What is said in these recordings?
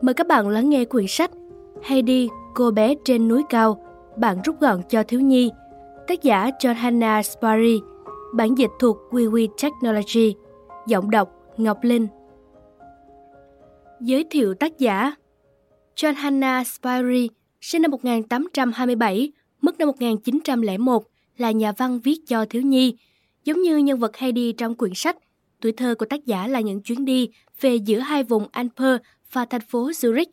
Mời các bạn lắng nghe quyển sách Heidi, cô bé trên núi cao, bạn rút gọn cho thiếu nhi. Tác giả Johanna Spary, bản dịch thuộc WeWe Technology, giọng đọc Ngọc Linh. Giới thiệu tác giả Johanna Spary, sinh năm 1827, mất năm 1901, là nhà văn viết cho thiếu nhi. Giống như nhân vật Heidi trong quyển sách, tuổi thơ của tác giả là những chuyến đi về giữa hai vùng Alper và thành phố Zurich.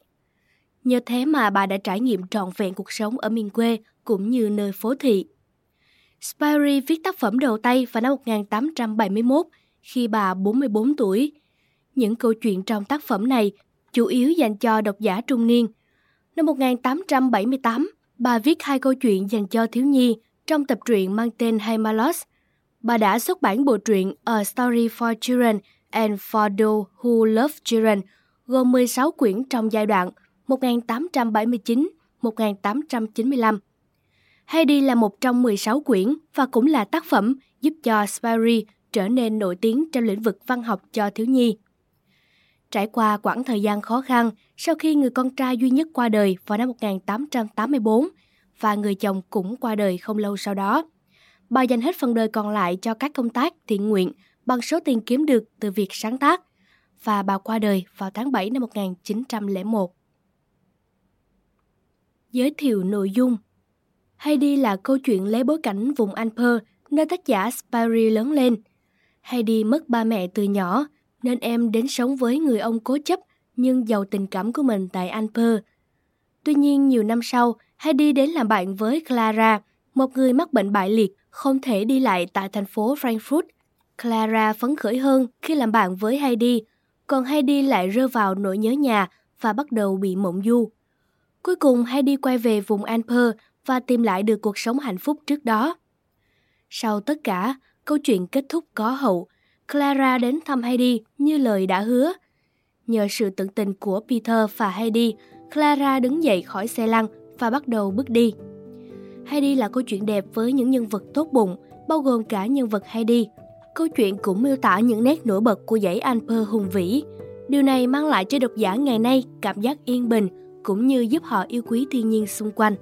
Nhờ thế mà bà đã trải nghiệm trọn vẹn cuộc sống ở miền quê cũng như nơi phố thị. Spirey viết tác phẩm đầu tay vào năm 1871 khi bà 44 tuổi. Những câu chuyện trong tác phẩm này chủ yếu dành cho độc giả trung niên. Năm 1878, bà viết hai câu chuyện dành cho thiếu nhi trong tập truyện mang tên Himalos. Bà đã xuất bản bộ truyện A Story for Children and for Those Who Love Children – gồm 16 quyển trong giai đoạn 1879-1895. Heidi là một trong 16 quyển và cũng là tác phẩm giúp cho Sperry trở nên nổi tiếng trong lĩnh vực văn học cho thiếu nhi. Trải qua quãng thời gian khó khăn sau khi người con trai duy nhất qua đời vào năm 1884 và người chồng cũng qua đời không lâu sau đó, bà dành hết phần đời còn lại cho các công tác thiện nguyện bằng số tiền kiếm được từ việc sáng tác và bà qua đời vào tháng 7 năm 1901. Giới thiệu nội dung Heidi là câu chuyện lấy bối cảnh vùng Alper, nơi tác giả Spary lớn lên. Heidi mất ba mẹ từ nhỏ, nên em đến sống với người ông cố chấp nhưng giàu tình cảm của mình tại Alper. Tuy nhiên, nhiều năm sau, Heidi đến làm bạn với Clara, một người mắc bệnh bại liệt, không thể đi lại tại thành phố Frankfurt. Clara phấn khởi hơn khi làm bạn với Heidi còn Heidi lại rơi vào nỗi nhớ nhà và bắt đầu bị mộng du. Cuối cùng Heidi quay về vùng Anper và tìm lại được cuộc sống hạnh phúc trước đó. Sau tất cả, câu chuyện kết thúc có hậu. Clara đến thăm Heidi như lời đã hứa. Nhờ sự tận tình của Peter và Heidi, Clara đứng dậy khỏi xe lăn và bắt đầu bước đi. Heidi là câu chuyện đẹp với những nhân vật tốt bụng, bao gồm cả nhân vật Heidi, Câu chuyện cũng miêu tả những nét nổi bật của dãy Alper hùng vĩ. Điều này mang lại cho độc giả ngày nay cảm giác yên bình cũng như giúp họ yêu quý thiên nhiên xung quanh.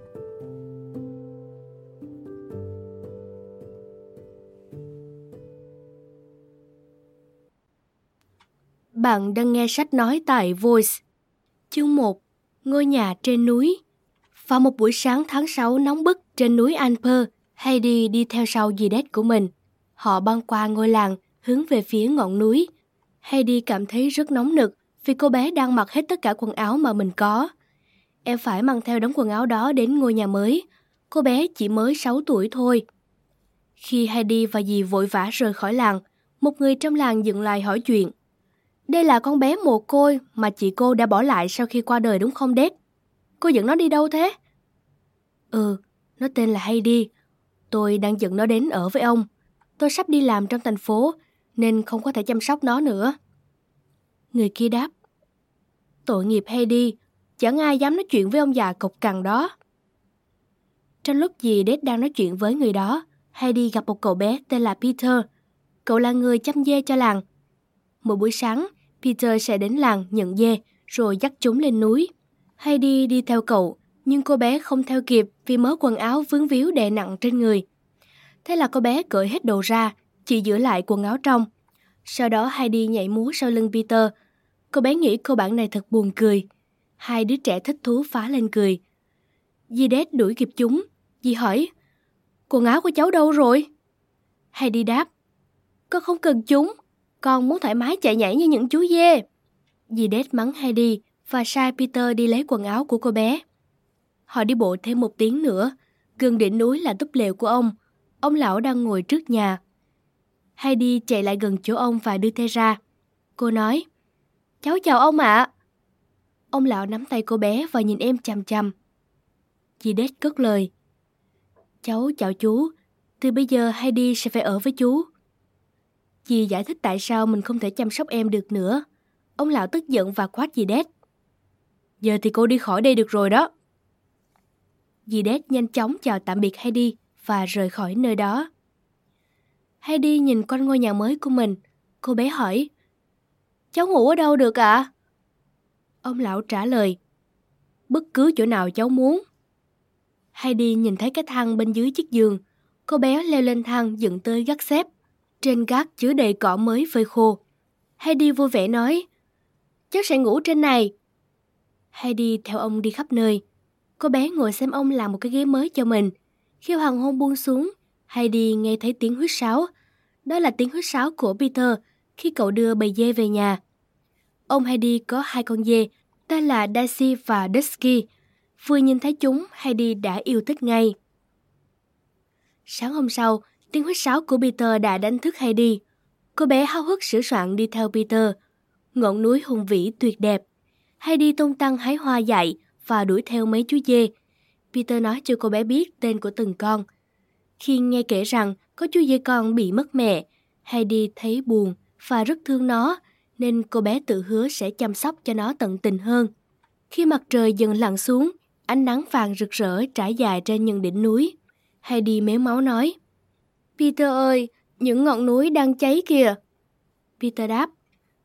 Bạn đang nghe sách nói tại Voice. Chương 1. Ngôi nhà trên núi Vào một buổi sáng tháng 6 nóng bức trên núi Alper, Heidi đi theo sau dì đét của mình. Họ băng qua ngôi làng, hướng về phía ngọn núi. Heidi cảm thấy rất nóng nực vì cô bé đang mặc hết tất cả quần áo mà mình có. Em phải mang theo đống quần áo đó đến ngôi nhà mới. Cô bé chỉ mới 6 tuổi thôi. Khi Heidi và dì vội vã rời khỏi làng, một người trong làng dựng lại hỏi chuyện. Đây là con bé mồ côi mà chị cô đã bỏ lại sau khi qua đời đúng không Đét? Cô dẫn nó đi đâu thế? Ừ, nó tên là Heidi. Tôi đang dẫn nó đến ở với ông. Tôi sắp đi làm trong thành phố nên không có thể chăm sóc nó nữa. Người kia đáp. Tội nghiệp hay đi, chẳng ai dám nói chuyện với ông già cục cằn đó. Trong lúc gì Đết đang nói chuyện với người đó, Heidi gặp một cậu bé tên là Peter. Cậu là người chăm dê cho làng. Một buổi sáng, Peter sẽ đến làng nhận dê rồi dắt chúng lên núi. Heidi đi theo cậu, nhưng cô bé không theo kịp vì mớ quần áo vướng víu đè nặng trên người. Thế là cô bé cởi hết đồ ra, chỉ giữ lại quần áo trong. Sau đó Heidi nhảy múa sau lưng Peter. Cô bé nghĩ cô bạn này thật buồn cười. Hai đứa trẻ thích thú phá lên cười. Di Đét đuổi kịp chúng. Di hỏi, quần áo của cháu đâu rồi? Heidi đáp, con không cần chúng. Con muốn thoải mái chạy nhảy như những chú dê. Di Đét mắng Heidi và sai Peter đi lấy quần áo của cô bé. Họ đi bộ thêm một tiếng nữa. Gần đỉnh núi là túp lều của ông. Ông lão đang ngồi trước nhà. Heidi chạy lại gần chỗ ông và đưa tay ra. Cô nói, cháu chào ông ạ. Ông lão nắm tay cô bé và nhìn em chằm chằm. Chị Đết cất lời. Cháu chào chú, từ bây giờ Heidi sẽ phải ở với chú. Dì giải thích tại sao mình không thể chăm sóc em được nữa. Ông lão tức giận và quát dì Đét. Giờ thì cô đi khỏi đây được rồi đó. Dì Đét nhanh chóng chào tạm biệt Heidi và rời khỏi nơi đó. Heidi nhìn quanh ngôi nhà mới của mình, cô bé hỏi, Cháu ngủ ở đâu được ạ? À? Ông lão trả lời, bất cứ chỗ nào cháu muốn. Heidi nhìn thấy cái thang bên dưới chiếc giường. Cô bé leo lên thang dựng tới gác xếp. Trên gác chứa đầy cỏ mới phơi khô. Heidi vui vẻ nói, cháu sẽ ngủ trên này. Heidi theo ông đi khắp nơi. Cô bé ngồi xem ông làm một cái ghế mới cho mình. Khi hoàng hôn buông xuống, Heidi nghe thấy tiếng huýt sáo. Đó là tiếng huýt sáo của Peter khi cậu đưa bầy dê về nhà. Ông Heidi có hai con dê, tên là Daisy và Dusky. Vừa nhìn thấy chúng, Heidi đã yêu thích ngay. Sáng hôm sau, tiếng huýt sáo của Peter đã đánh thức Heidi. Cô bé háo hức sửa soạn đi theo Peter. Ngọn núi hùng vĩ tuyệt đẹp. Heidi tung tăng hái hoa dại và đuổi theo mấy chú dê. Peter nói cho cô bé biết tên của từng con. Khi nghe kể rằng có chú dê con bị mất mẹ, Heidi thấy buồn và rất thương nó, nên cô bé tự hứa sẽ chăm sóc cho nó tận tình hơn. Khi mặt trời dần lặn xuống, ánh nắng vàng rực rỡ trải dài trên những đỉnh núi. Heidi méo máu nói, Peter ơi, những ngọn núi đang cháy kìa. Peter đáp,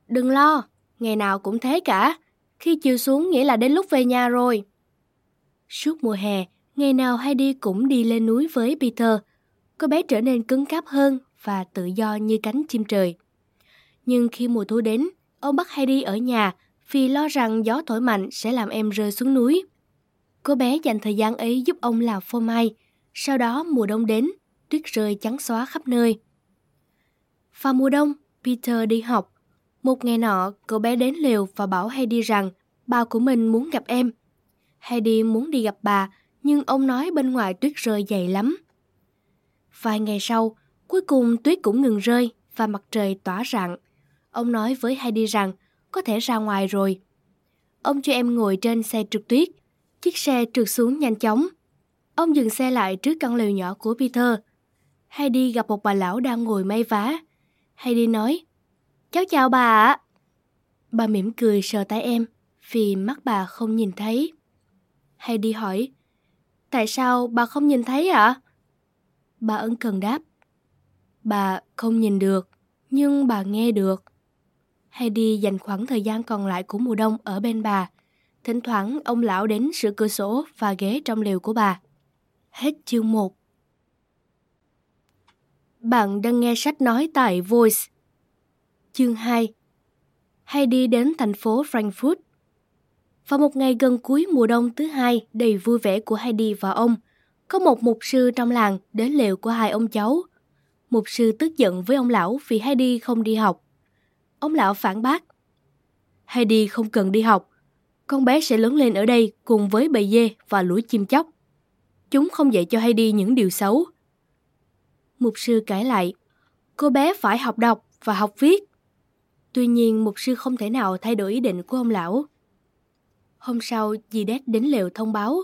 đừng lo, ngày nào cũng thế cả. Khi chiều xuống nghĩa là đến lúc về nhà rồi. Suốt mùa hè, ngày nào Heidi cũng đi lên núi với Peter. Cô bé trở nên cứng cáp hơn và tự do như cánh chim trời. Nhưng khi mùa thu đến, ông bắt Heidi ở nhà vì lo rằng gió thổi mạnh sẽ làm em rơi xuống núi. Cô bé dành thời gian ấy giúp ông làm phô mai. Sau đó mùa đông đến, tuyết rơi trắng xóa khắp nơi. Vào mùa đông, Peter đi học. Một ngày nọ, cậu bé đến liều và bảo Heidi rằng bà của mình muốn gặp em. Heidi muốn đi gặp bà, nhưng ông nói bên ngoài tuyết rơi dày lắm. Vài ngày sau, cuối cùng tuyết cũng ngừng rơi và mặt trời tỏa rạng. Ông nói với Heidi rằng có thể ra ngoài rồi. Ông cho em ngồi trên xe trượt tuyết. Chiếc xe trượt xuống nhanh chóng. Ông dừng xe lại trước căn lều nhỏ của Peter. Heidi gặp một bà lão đang ngồi may vá. Heidi nói, Cháu chào bà ạ. Bà mỉm cười sờ tay em, vì mắt bà không nhìn thấy hay đi hỏi, Tại sao bà không nhìn thấy ạ? Bà ân cần đáp, Bà không nhìn được, nhưng bà nghe được. Heidi dành khoảng thời gian còn lại của mùa đông ở bên bà. Thỉnh thoảng ông lão đến sửa cửa sổ và ghế trong lều của bà. Hết chương 1 Bạn đang nghe sách nói tại Voice. Chương 2 Heidi đến thành phố Frankfurt. Vào một ngày gần cuối mùa đông thứ hai đầy vui vẻ của Heidi và ông, có một mục sư trong làng đến lều của hai ông cháu. Mục sư tức giận với ông lão vì Heidi không đi học. Ông lão phản bác. Heidi không cần đi học. Con bé sẽ lớn lên ở đây cùng với bầy dê và lũ chim chóc. Chúng không dạy cho Heidi những điều xấu. Mục sư cãi lại. Cô bé phải học đọc và học viết. Tuy nhiên, mục sư không thể nào thay đổi ý định của ông lão. Hôm sau, dì Đét đến lều thông báo.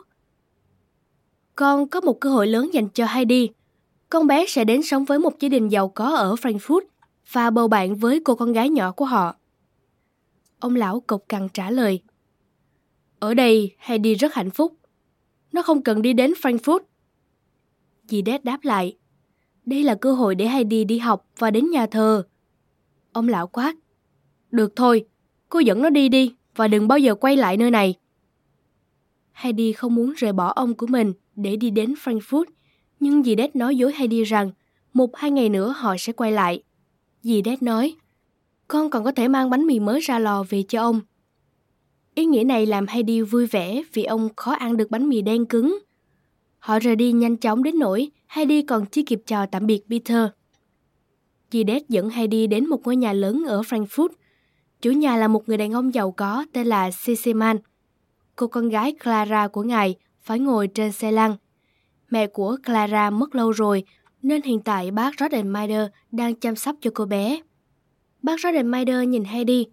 Con có một cơ hội lớn dành cho Heidi. Con bé sẽ đến sống với một gia đình giàu có ở Frankfurt và bầu bạn với cô con gái nhỏ của họ. Ông lão cộc cằn trả lời. Ở đây Heidi rất hạnh phúc. Nó không cần đi đến Frankfurt. Dì đét đáp lại. Đây là cơ hội để Heidi đi học và đến nhà thờ. Ông lão quát. Được thôi, cô dẫn nó đi đi và đừng bao giờ quay lại nơi này. Heidi không muốn rời bỏ ông của mình để đi đến Frankfurt, nhưng dì đét nói dối Heidi rằng một hai ngày nữa họ sẽ quay lại. Dì đét nói, con còn có thể mang bánh mì mới ra lò về cho ông. Ý nghĩa này làm Heidi vui vẻ vì ông khó ăn được bánh mì đen cứng. Họ rời đi nhanh chóng đến nỗi Heidi còn chưa kịp chào tạm biệt Peter. Dì đét dẫn Heidi đến một ngôi nhà lớn ở Frankfurt. Chủ nhà là một người đàn ông giàu có tên là Sisiman. Cô con gái Clara của ngài phải ngồi trên xe lăn. Mẹ của Clara mất lâu rồi nên hiện tại bác Rodenmeider đang chăm sóc cho cô bé. Bác Rodenmeider nhìn Heidi,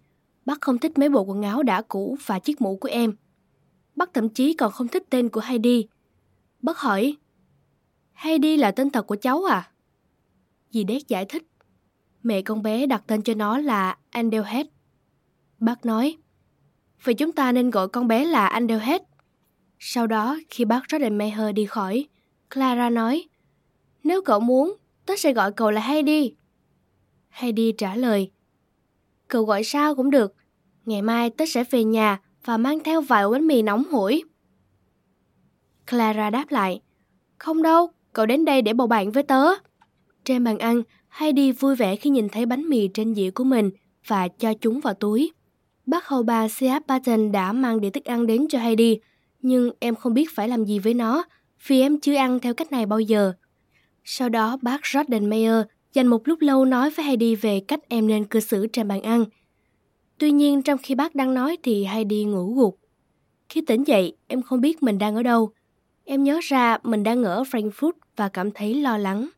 bác không thích mấy bộ quần áo đã cũ và chiếc mũ của em. Bác thậm chí còn không thích tên của Heidi. Bác hỏi, Heidi là tên thật của cháu à? Dì Đét giải thích, mẹ con bé đặt tên cho nó là Andelhead. Bác nói, vậy chúng ta nên gọi con bé là Andelhead. Sau đó, khi bác Rodenmeier đi khỏi, Clara nói, nếu cậu muốn, tớ sẽ gọi cậu là Heidi. Heidi trả lời. Cậu gọi sao cũng được. Ngày mai tớ sẽ về nhà và mang theo vài bánh mì nóng hổi. Clara đáp lại, không đâu, cậu đến đây để bầu bạn với tớ. Trên bàn ăn, Heidi vui vẻ khi nhìn thấy bánh mì trên dĩa của mình và cho chúng vào túi. Bác hầu bà Seat Patton đã mang đĩa thức ăn đến cho Heidi, nhưng em không biết phải làm gì với nó vì em chưa ăn theo cách này bao giờ. Sau đó bác Jordan dành một lúc lâu nói với Heidi về cách em nên cư xử trên bàn ăn. Tuy nhiên trong khi bác đang nói thì Heidi ngủ gục. Khi tỉnh dậy, em không biết mình đang ở đâu. Em nhớ ra mình đang ở Frankfurt và cảm thấy lo lắng.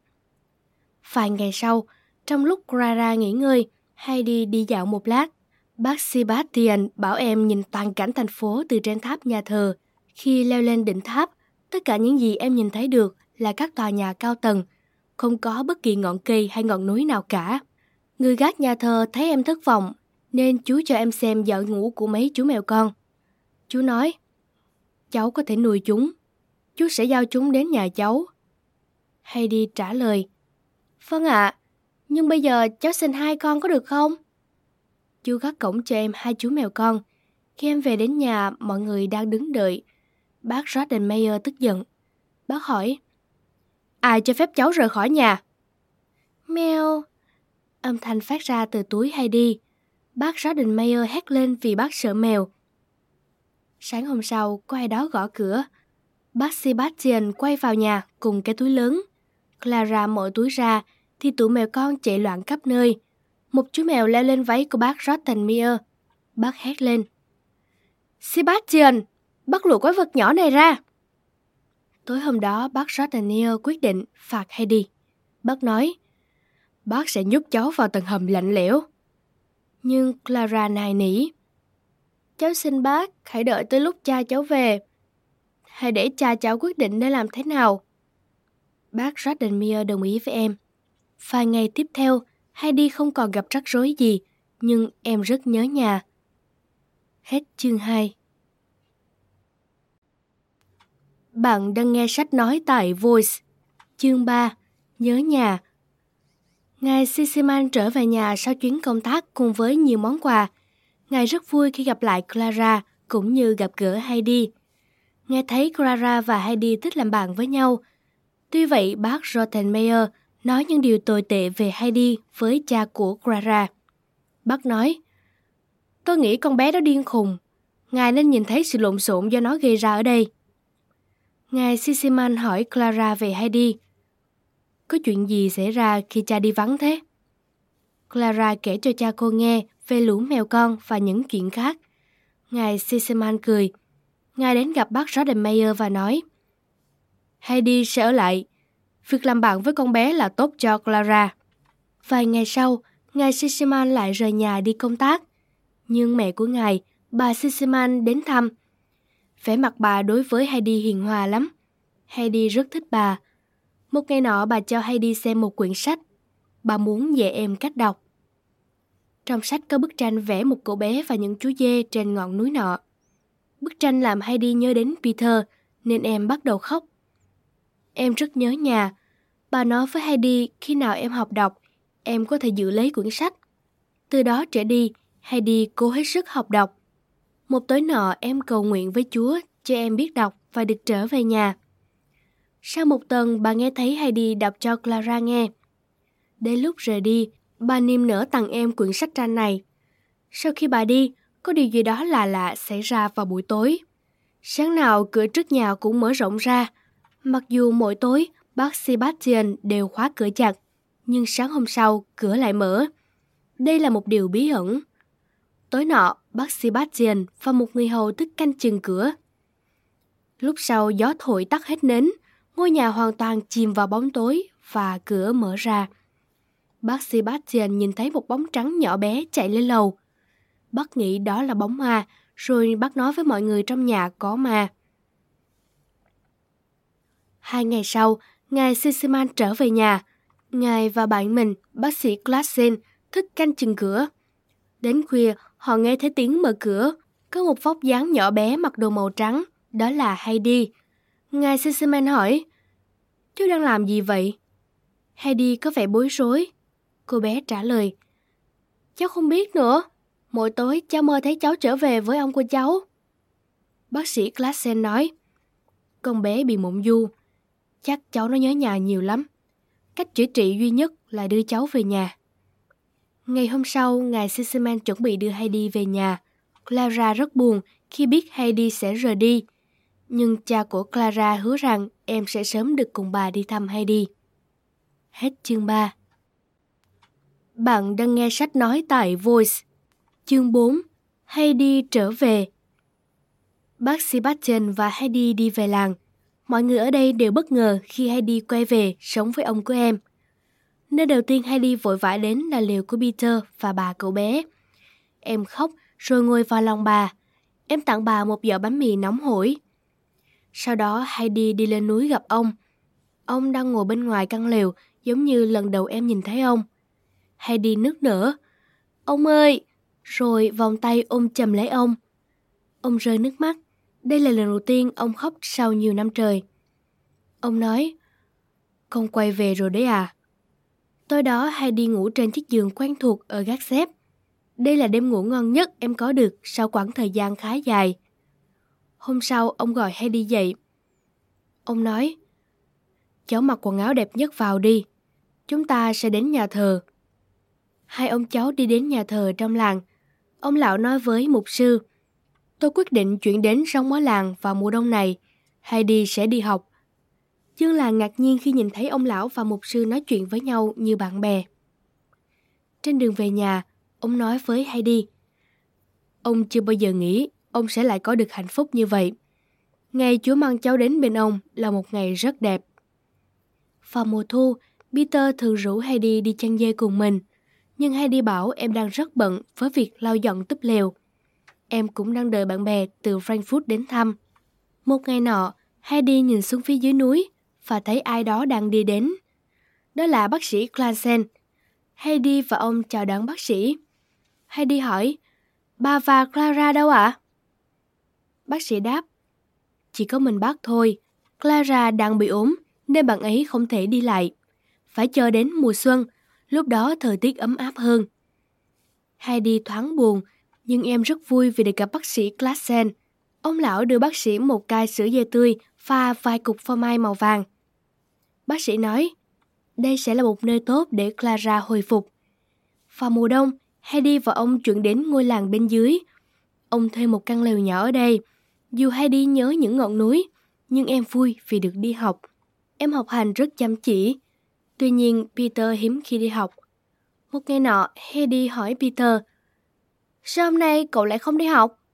Vài ngày sau, trong lúc Clara nghỉ ngơi, Heidi đi dạo một lát. Bác Sebastian bảo em nhìn toàn cảnh thành phố từ trên tháp nhà thờ. Khi leo lên đỉnh tháp, tất cả những gì em nhìn thấy được là các tòa nhà cao tầng, không có bất kỳ ngọn cây hay ngọn núi nào cả. Người gác nhà thờ thấy em thất vọng, nên chú cho em xem vợ ngủ của mấy chú mèo con. Chú nói, cháu có thể nuôi chúng, chú sẽ giao chúng đến nhà cháu. Heidi trả lời, Vâng ạ, nhưng bây giờ cháu sinh hai con có được không? Chú gác cổng cho em hai chú mèo con. Khi em về đến nhà, mọi người đang đứng đợi. Bác Jordan tức giận. Bác hỏi, Ai cho phép cháu rời khỏi nhà? Mèo. Âm thanh phát ra từ túi Heidi. Bác Jordan hét lên vì bác sợ mèo. Sáng hôm sau, có ai đó gõ cửa. Bác Sebastian quay vào nhà cùng cái túi lớn. Clara mở túi ra, thì tụi mèo con chạy loạn khắp nơi. Một chú mèo leo lên váy của bác Rottenmeier. Bác hét lên. Sebastian, bắt lũ quái vật nhỏ này ra. Tối hôm đó, bác Rottenmeier quyết định phạt Heidi. Bác nói, bác sẽ nhốt cháu vào tầng hầm lạnh lẽo. Nhưng Clara nài nỉ. Cháu xin bác, hãy đợi tới lúc cha cháu về. Hãy để cha cháu quyết định nên làm thế nào. Bác Rottenmeier đồng ý với em. Vài ngày tiếp theo, Heidi không còn gặp rắc rối gì, nhưng em rất nhớ nhà. Hết chương 2 Bạn đang nghe sách nói tại Voice. Chương 3 Nhớ nhà Ngài Sisiman trở về nhà sau chuyến công tác cùng với nhiều món quà. Ngài rất vui khi gặp lại Clara cũng như gặp gỡ Heidi. Nghe thấy Clara và Heidi thích làm bạn với nhau. Tuy vậy, bác Rottenmeier nói những điều tồi tệ về Heidi với cha của Clara. Bác nói, Tôi nghĩ con bé đó điên khùng. Ngài nên nhìn thấy sự lộn xộn do nó gây ra ở đây. Ngài Sisiman hỏi Clara về Heidi. Có chuyện gì xảy ra khi cha đi vắng thế? Clara kể cho cha cô nghe về lũ mèo con và những chuyện khác. Ngài Sisiman cười. Ngài đến gặp bác Rodenmeyer và nói Heidi sẽ ở lại. Việc làm bạn với con bé là tốt cho Clara. Vài ngày sau, ngài Sisiman lại rời nhà đi công tác. Nhưng mẹ của ngài, bà Sisiman đến thăm Vẻ mặt bà đối với Heidi hiền hòa lắm. Heidi rất thích bà. Một ngày nọ bà cho Heidi xem một quyển sách. Bà muốn dạy em cách đọc. Trong sách có bức tranh vẽ một cậu bé và những chú dê trên ngọn núi nọ. Bức tranh làm Heidi nhớ đến Peter, nên em bắt đầu khóc. Em rất nhớ nhà. Bà nói với Heidi khi nào em học đọc, em có thể giữ lấy quyển sách. Từ đó trở đi, Heidi cố hết sức học đọc. Một tối nọ em cầu nguyện với Chúa cho em biết đọc và được trở về nhà. Sau một tuần bà nghe thấy Heidi đọc cho Clara nghe. Đến lúc rời đi, bà niềm nở tặng em quyển sách tranh này. Sau khi bà đi, có điều gì đó lạ lạ xảy ra vào buổi tối. Sáng nào cửa trước nhà cũng mở rộng ra. Mặc dù mỗi tối bác Sebastian đều khóa cửa chặt, nhưng sáng hôm sau cửa lại mở. Đây là một điều bí ẩn. Tối nọ, bác Sebastian và một người hầu thức canh chừng cửa. Lúc sau gió thổi tắt hết nến, ngôi nhà hoàn toàn chìm vào bóng tối và cửa mở ra. Bác Sebastian nhìn thấy một bóng trắng nhỏ bé chạy lên lầu. Bác nghĩ đó là bóng ma, rồi bác nói với mọi người trong nhà có ma. Hai ngày sau, ngài Sisiman trở về nhà. Ngài và bạn mình, bác sĩ Klassen, thức canh chừng cửa. Đến khuya, họ nghe thấy tiếng mở cửa. Có một vóc dáng nhỏ bé mặc đồ màu trắng, đó là Heidi. Ngài Sisiman hỏi, Chú đang làm gì vậy? Heidi có vẻ bối rối. Cô bé trả lời, Cháu không biết nữa. Mỗi tối cháu mơ thấy cháu trở về với ông của cháu. Bác sĩ Klassen nói, con bé bị mụn du, chắc cháu nó nhớ nhà nhiều lắm. Cách chữa trị duy nhất là đưa cháu về nhà. Ngày hôm sau, ngài Sisselman chuẩn bị đưa Heidi về nhà. Clara rất buồn khi biết Heidi sẽ rời đi. Nhưng cha của Clara hứa rằng em sẽ sớm được cùng bà đi thăm Heidi. Hết chương 3 Bạn đang nghe sách nói tại Voice. Chương 4 Heidi trở về Bác Sebastian và Heidi đi về làng. Mọi người ở đây đều bất ngờ khi Heidi quay về sống với ông của em. Nơi đầu tiên Heidi vội vã đến là liều của Peter và bà cậu bé. Em khóc rồi ngồi vào lòng bà. Em tặng bà một giỏ bánh mì nóng hổi. Sau đó Heidi đi lên núi gặp ông. Ông đang ngồi bên ngoài căn lều, giống như lần đầu em nhìn thấy ông. Heidi nức nở. Ông ơi! Rồi vòng tay ôm chầm lấy ông. Ông rơi nước mắt. Đây là lần đầu tiên ông khóc sau nhiều năm trời. Ông nói, con quay về rồi đấy à? Tối đó hay đi ngủ trên chiếc giường quen thuộc ở gác xếp. Đây là đêm ngủ ngon nhất em có được sau quãng thời gian khá dài. Hôm sau, ông gọi Heidi dậy. Ông nói, cháu mặc quần áo đẹp nhất vào đi. Chúng ta sẽ đến nhà thờ. Hai ông cháu đi đến nhà thờ trong làng. Ông lão nói với mục sư, tôi quyết định chuyển đến sông ở làng vào mùa đông này. Heidi sẽ đi học. Dương là ngạc nhiên khi nhìn thấy ông lão và mục sư nói chuyện với nhau như bạn bè. Trên đường về nhà, ông nói với Heidi. Ông chưa bao giờ nghĩ ông sẽ lại có được hạnh phúc như vậy. Ngày Chúa mang cháu đến bên ông là một ngày rất đẹp. Vào mùa thu, Peter thường rủ Heidi đi chăn dê cùng mình. Nhưng Heidi bảo em đang rất bận với việc lau dọn túp lều. Em cũng đang đợi bạn bè từ Frankfurt đến thăm. Một ngày nọ, Heidi nhìn xuống phía dưới núi và thấy ai đó đang đi đến. Đó là bác sĩ Clansen. Heidi và ông chào đón bác sĩ. Heidi hỏi, bà và Clara đâu ạ? Bác sĩ đáp, chỉ có mình bác thôi. Clara đang bị ốm nên bạn ấy không thể đi lại. Phải chờ đến mùa xuân, lúc đó thời tiết ấm áp hơn. Heidi thoáng buồn, nhưng em rất vui vì được gặp bác sĩ Klassen. Ông lão đưa bác sĩ một cai sữa dê tươi pha vài cục phô mai màu vàng. Bác sĩ nói, đây sẽ là một nơi tốt để Clara hồi phục. Vào mùa đông, Heidi và ông chuyển đến ngôi làng bên dưới. Ông thuê một căn lều nhỏ ở đây. Dù Heidi nhớ những ngọn núi, nhưng em vui vì được đi học. Em học hành rất chăm chỉ. Tuy nhiên, Peter hiếm khi đi học. Một ngày nọ, Heidi hỏi Peter, Sao hôm nay cậu lại không đi học?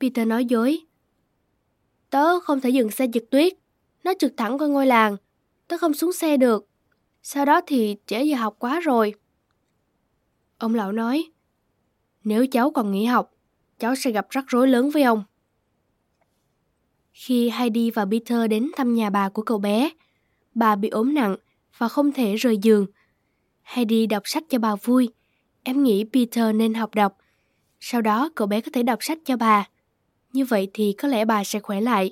Peter nói dối. Tớ không thể dừng xe giật tuyết. Nó trực thẳng qua ngôi làng. Tớ không xuống xe được. Sau đó thì trễ giờ học quá rồi. Ông lão nói, nếu cháu còn nghỉ học, cháu sẽ gặp rắc rối lớn với ông. Khi Heidi và Peter đến thăm nhà bà của cậu bé, bà bị ốm nặng và không thể rời giường. Heidi đọc sách cho bà vui. Em nghĩ Peter nên học đọc. Sau đó cậu bé có thể đọc sách cho bà. Như vậy thì có lẽ bà sẽ khỏe lại.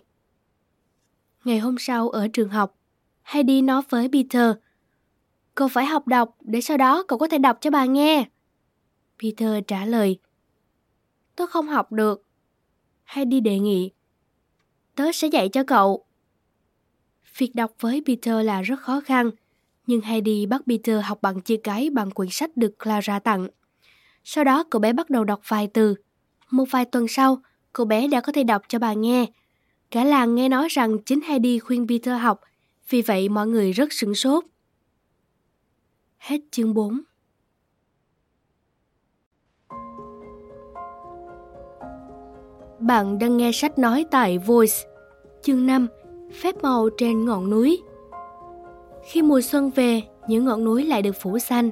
Ngày hôm sau ở trường học, Heidi nói với Peter, Cậu phải học đọc để sau đó cậu có thể đọc cho bà nghe. Peter trả lời, Tôi không học được. Heidi đề nghị, Tớ sẽ dạy cho cậu. Việc đọc với Peter là rất khó khăn, nhưng Heidi bắt Peter học bằng chữ cái bằng quyển sách được Clara tặng. Sau đó cậu bé bắt đầu đọc vài từ. Một vài tuần sau, cậu bé đã có thể đọc cho bà nghe. Cả làng nghe nói rằng chính Heidi khuyên Peter học, vì vậy mọi người rất sửng sốt. Hết chương 4 Bạn đang nghe sách nói tại Voice, chương 5, Phép màu trên ngọn núi. Khi mùa xuân về, những ngọn núi lại được phủ xanh.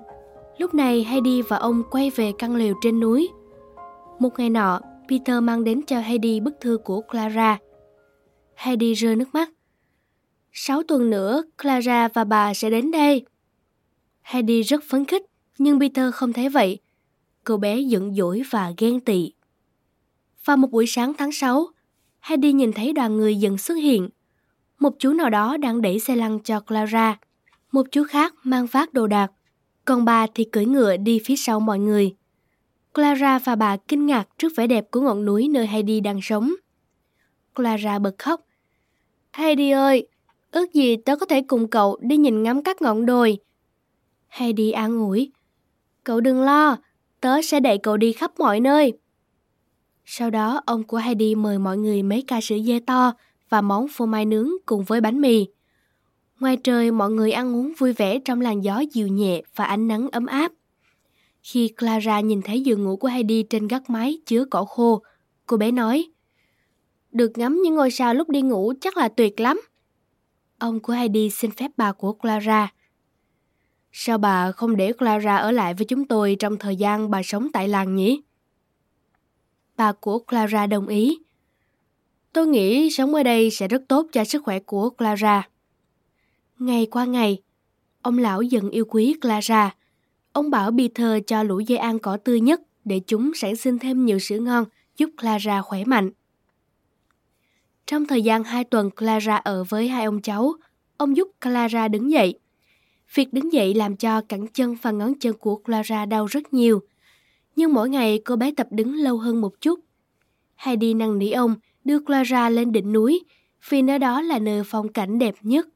Lúc này Heidi và ông quay về căn lều trên núi. Một ngày nọ, Peter mang đến cho Heidi bức thư của Clara. Heidi rơi nước mắt. Sáu tuần nữa, Clara và bà sẽ đến đây. Heidi rất phấn khích, nhưng Peter không thấy vậy. Cô bé giận dỗi và ghen tị. Vào một buổi sáng tháng 6, Heidi nhìn thấy đoàn người dần xuất hiện. Một chú nào đó đang đẩy xe lăn cho Clara. Một chú khác mang vác đồ đạc. Còn bà thì cưỡi ngựa đi phía sau mọi người. Clara và bà kinh ngạc trước vẻ đẹp của ngọn núi nơi Heidi đang sống. Clara bật khóc. Heidi ơi, ước gì tớ có thể cùng cậu đi nhìn ngắm các ngọn đồi. Heidi an ủi. Cậu đừng lo, tớ sẽ đẩy cậu đi khắp mọi nơi. Sau đó, ông của Heidi mời mọi người mấy ca sữa dê to và món phô mai nướng cùng với bánh mì. Ngoài trời, mọi người ăn uống vui vẻ trong làn gió dịu nhẹ và ánh nắng ấm áp. Khi Clara nhìn thấy giường ngủ của Heidi trên gác mái chứa cỏ khô, cô bé nói Được ngắm những ngôi sao lúc đi ngủ chắc là tuyệt lắm. Ông của Heidi xin phép bà của Clara. Sao bà không để Clara ở lại với chúng tôi trong thời gian bà sống tại làng nhỉ? Bà của Clara đồng ý. Tôi nghĩ sống ở đây sẽ rất tốt cho sức khỏe của Clara. Ngày qua ngày, ông lão dần yêu quý Clara. Ông bảo Peter cho lũ dê ăn cỏ tươi nhất để chúng sản sinh thêm nhiều sữa ngon giúp Clara khỏe mạnh. Trong thời gian hai tuần Clara ở với hai ông cháu, ông giúp Clara đứng dậy. Việc đứng dậy làm cho cẳng chân và ngón chân của Clara đau rất nhiều. Nhưng mỗi ngày cô bé tập đứng lâu hơn một chút. Heidi năn nỉ ông đưa Clara lên đỉnh núi vì nơi đó là nơi phong cảnh đẹp nhất.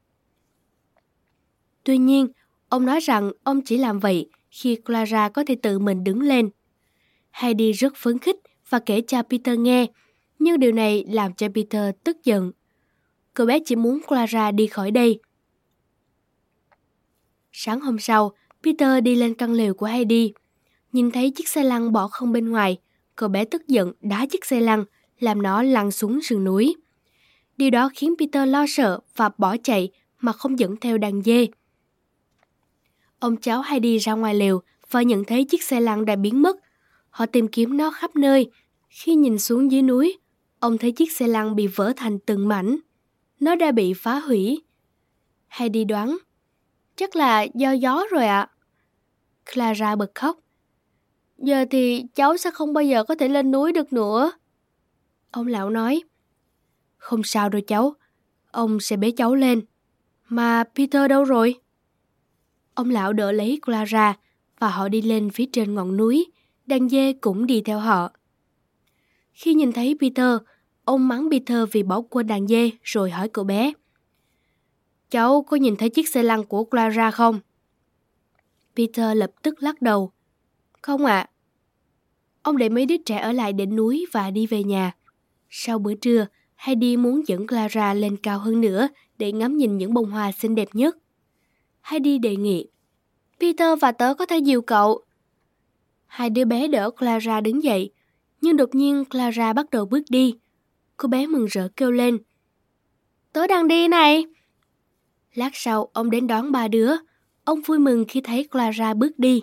Tuy nhiên, ông nói rằng ông chỉ làm vậy khi Clara có thể tự mình đứng lên. Heidi rất phấn khích và kể cho Peter nghe, nhưng điều này làm cho Peter tức giận. Cô bé chỉ muốn Clara đi khỏi đây. Sáng hôm sau, Peter đi lên căn lều của Heidi. Nhìn thấy chiếc xe lăn bỏ không bên ngoài, cô bé tức giận đá chiếc xe lăn, làm nó lăn xuống sườn núi. Điều đó khiến Peter lo sợ và bỏ chạy mà không dẫn theo đàn dê. Ông cháu hay đi ra ngoài lều và nhận thấy chiếc xe lăn đã biến mất. Họ tìm kiếm nó khắp nơi. Khi nhìn xuống dưới núi, ông thấy chiếc xe lăn bị vỡ thành từng mảnh. Nó đã bị phá hủy. Hay đi đoán, chắc là do gió rồi ạ. À. Clara bật khóc. Giờ thì cháu sẽ không bao giờ có thể lên núi được nữa. Ông lão nói, không sao đâu cháu, ông sẽ bế cháu lên. Mà Peter đâu rồi? Ông lão đỡ lấy Clara và họ đi lên phía trên ngọn núi, đàn dê cũng đi theo họ. Khi nhìn thấy Peter, ông mắng Peter vì bỏ quên đàn dê rồi hỏi cậu bé. Cháu có nhìn thấy chiếc xe lăn của Clara không? Peter lập tức lắc đầu. Không ạ. À. Ông để mấy đứa trẻ ở lại đỉnh núi và đi về nhà. Sau bữa trưa, Heidi muốn dẫn Clara lên cao hơn nữa để ngắm nhìn những bông hoa xinh đẹp nhất. Heidi đề nghị. Peter và tớ có thể dìu cậu. Hai đứa bé đỡ Clara đứng dậy, nhưng đột nhiên Clara bắt đầu bước đi. Cô bé mừng rỡ kêu lên. Tớ đang đi này. Lát sau, ông đến đón ba đứa. Ông vui mừng khi thấy Clara bước đi.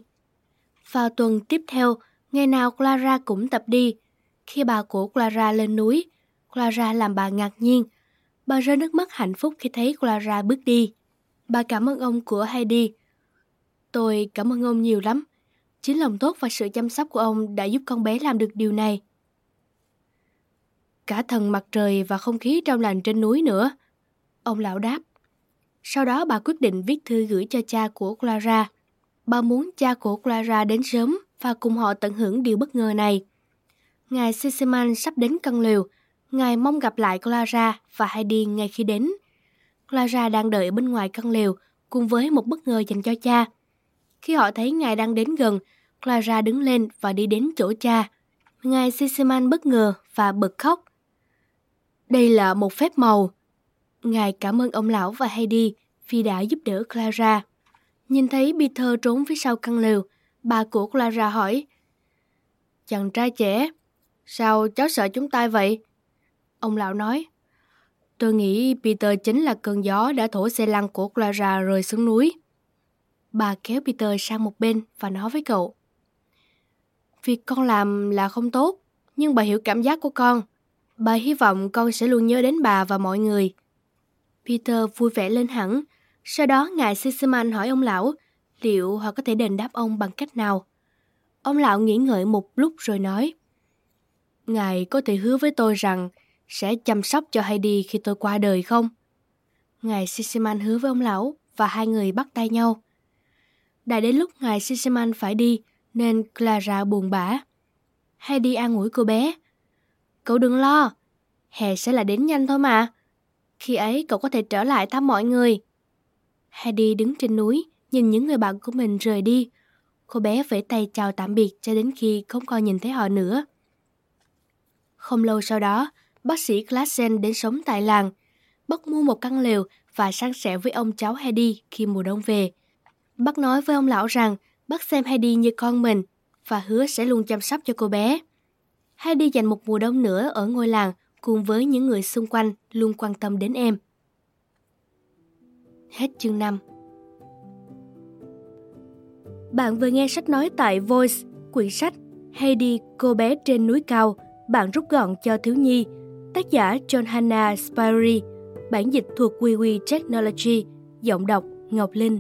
Vào tuần tiếp theo, ngày nào Clara cũng tập đi. Khi bà của Clara lên núi, Clara làm bà ngạc nhiên. Bà rơi nước mắt hạnh phúc khi thấy Clara bước đi. Bà cảm ơn ông của Heidi. Tôi cảm ơn ông nhiều lắm. Chính lòng tốt và sự chăm sóc của ông đã giúp con bé làm được điều này. Cả thần mặt trời và không khí trong lành trên núi nữa. Ông lão đáp. Sau đó bà quyết định viết thư gửi cho cha của Clara. Bà muốn cha của Clara đến sớm và cùng họ tận hưởng điều bất ngờ này. Ngài Sisseman sắp đến căn liều. Ngài mong gặp lại Clara và Heidi ngay khi đến. Clara đang đợi bên ngoài căn lều cùng với một bất ngờ dành cho cha. Khi họ thấy ngài đang đến gần, Clara đứng lên và đi đến chỗ cha. Ngài Sisiman bất ngờ và bật khóc. Đây là một phép màu. Ngài cảm ơn ông lão và Heidi vì đã giúp đỡ Clara. Nhìn thấy Peter trốn phía sau căn lều, bà của Clara hỏi. Chàng trai trẻ, sao cháu sợ chúng ta vậy? Ông lão nói. Tôi nghĩ Peter chính là cơn gió đã thổi xe lăn của Clara rơi xuống núi. Bà kéo Peter sang một bên và nói với cậu. Việc con làm là không tốt, nhưng bà hiểu cảm giác của con. Bà hy vọng con sẽ luôn nhớ đến bà và mọi người. Peter vui vẻ lên hẳn. Sau đó ngài Sisman hỏi ông lão liệu họ có thể đền đáp ông bằng cách nào. Ông lão nghĩ ngợi một lúc rồi nói. Ngài có thể hứa với tôi rằng sẽ chăm sóc cho Heidi khi tôi qua đời không? Ngài Sisiman hứa với ông lão và hai người bắt tay nhau. Đã đến lúc ngài Sisiman phải đi nên Clara buồn bã. Heidi an ủi cô bé. Cậu đừng lo. hè sẽ là đến nhanh thôi mà. Khi ấy cậu có thể trở lại thăm mọi người. Heidi đứng trên núi, nhìn những người bạn của mình rời đi. Cô bé vẫy tay chào tạm biệt cho đến khi không còn nhìn thấy họ nữa. Không lâu sau đó, bác sĩ Klassen đến sống tại làng. Bác mua một căn lều và san sẻ với ông cháu Heidi khi mùa đông về. Bác nói với ông lão rằng bác xem Heidi như con mình và hứa sẽ luôn chăm sóc cho cô bé. Heidi dành một mùa đông nữa ở ngôi làng cùng với những người xung quanh luôn quan tâm đến em. Hết chương 5 Bạn vừa nghe sách nói tại Voice, quyển sách Heidi, cô bé trên núi cao, bạn rút gọn cho thiếu nhi, tác giả John Hannah Spirey, bản dịch thuộc WeWe Technology, giọng đọc Ngọc Linh.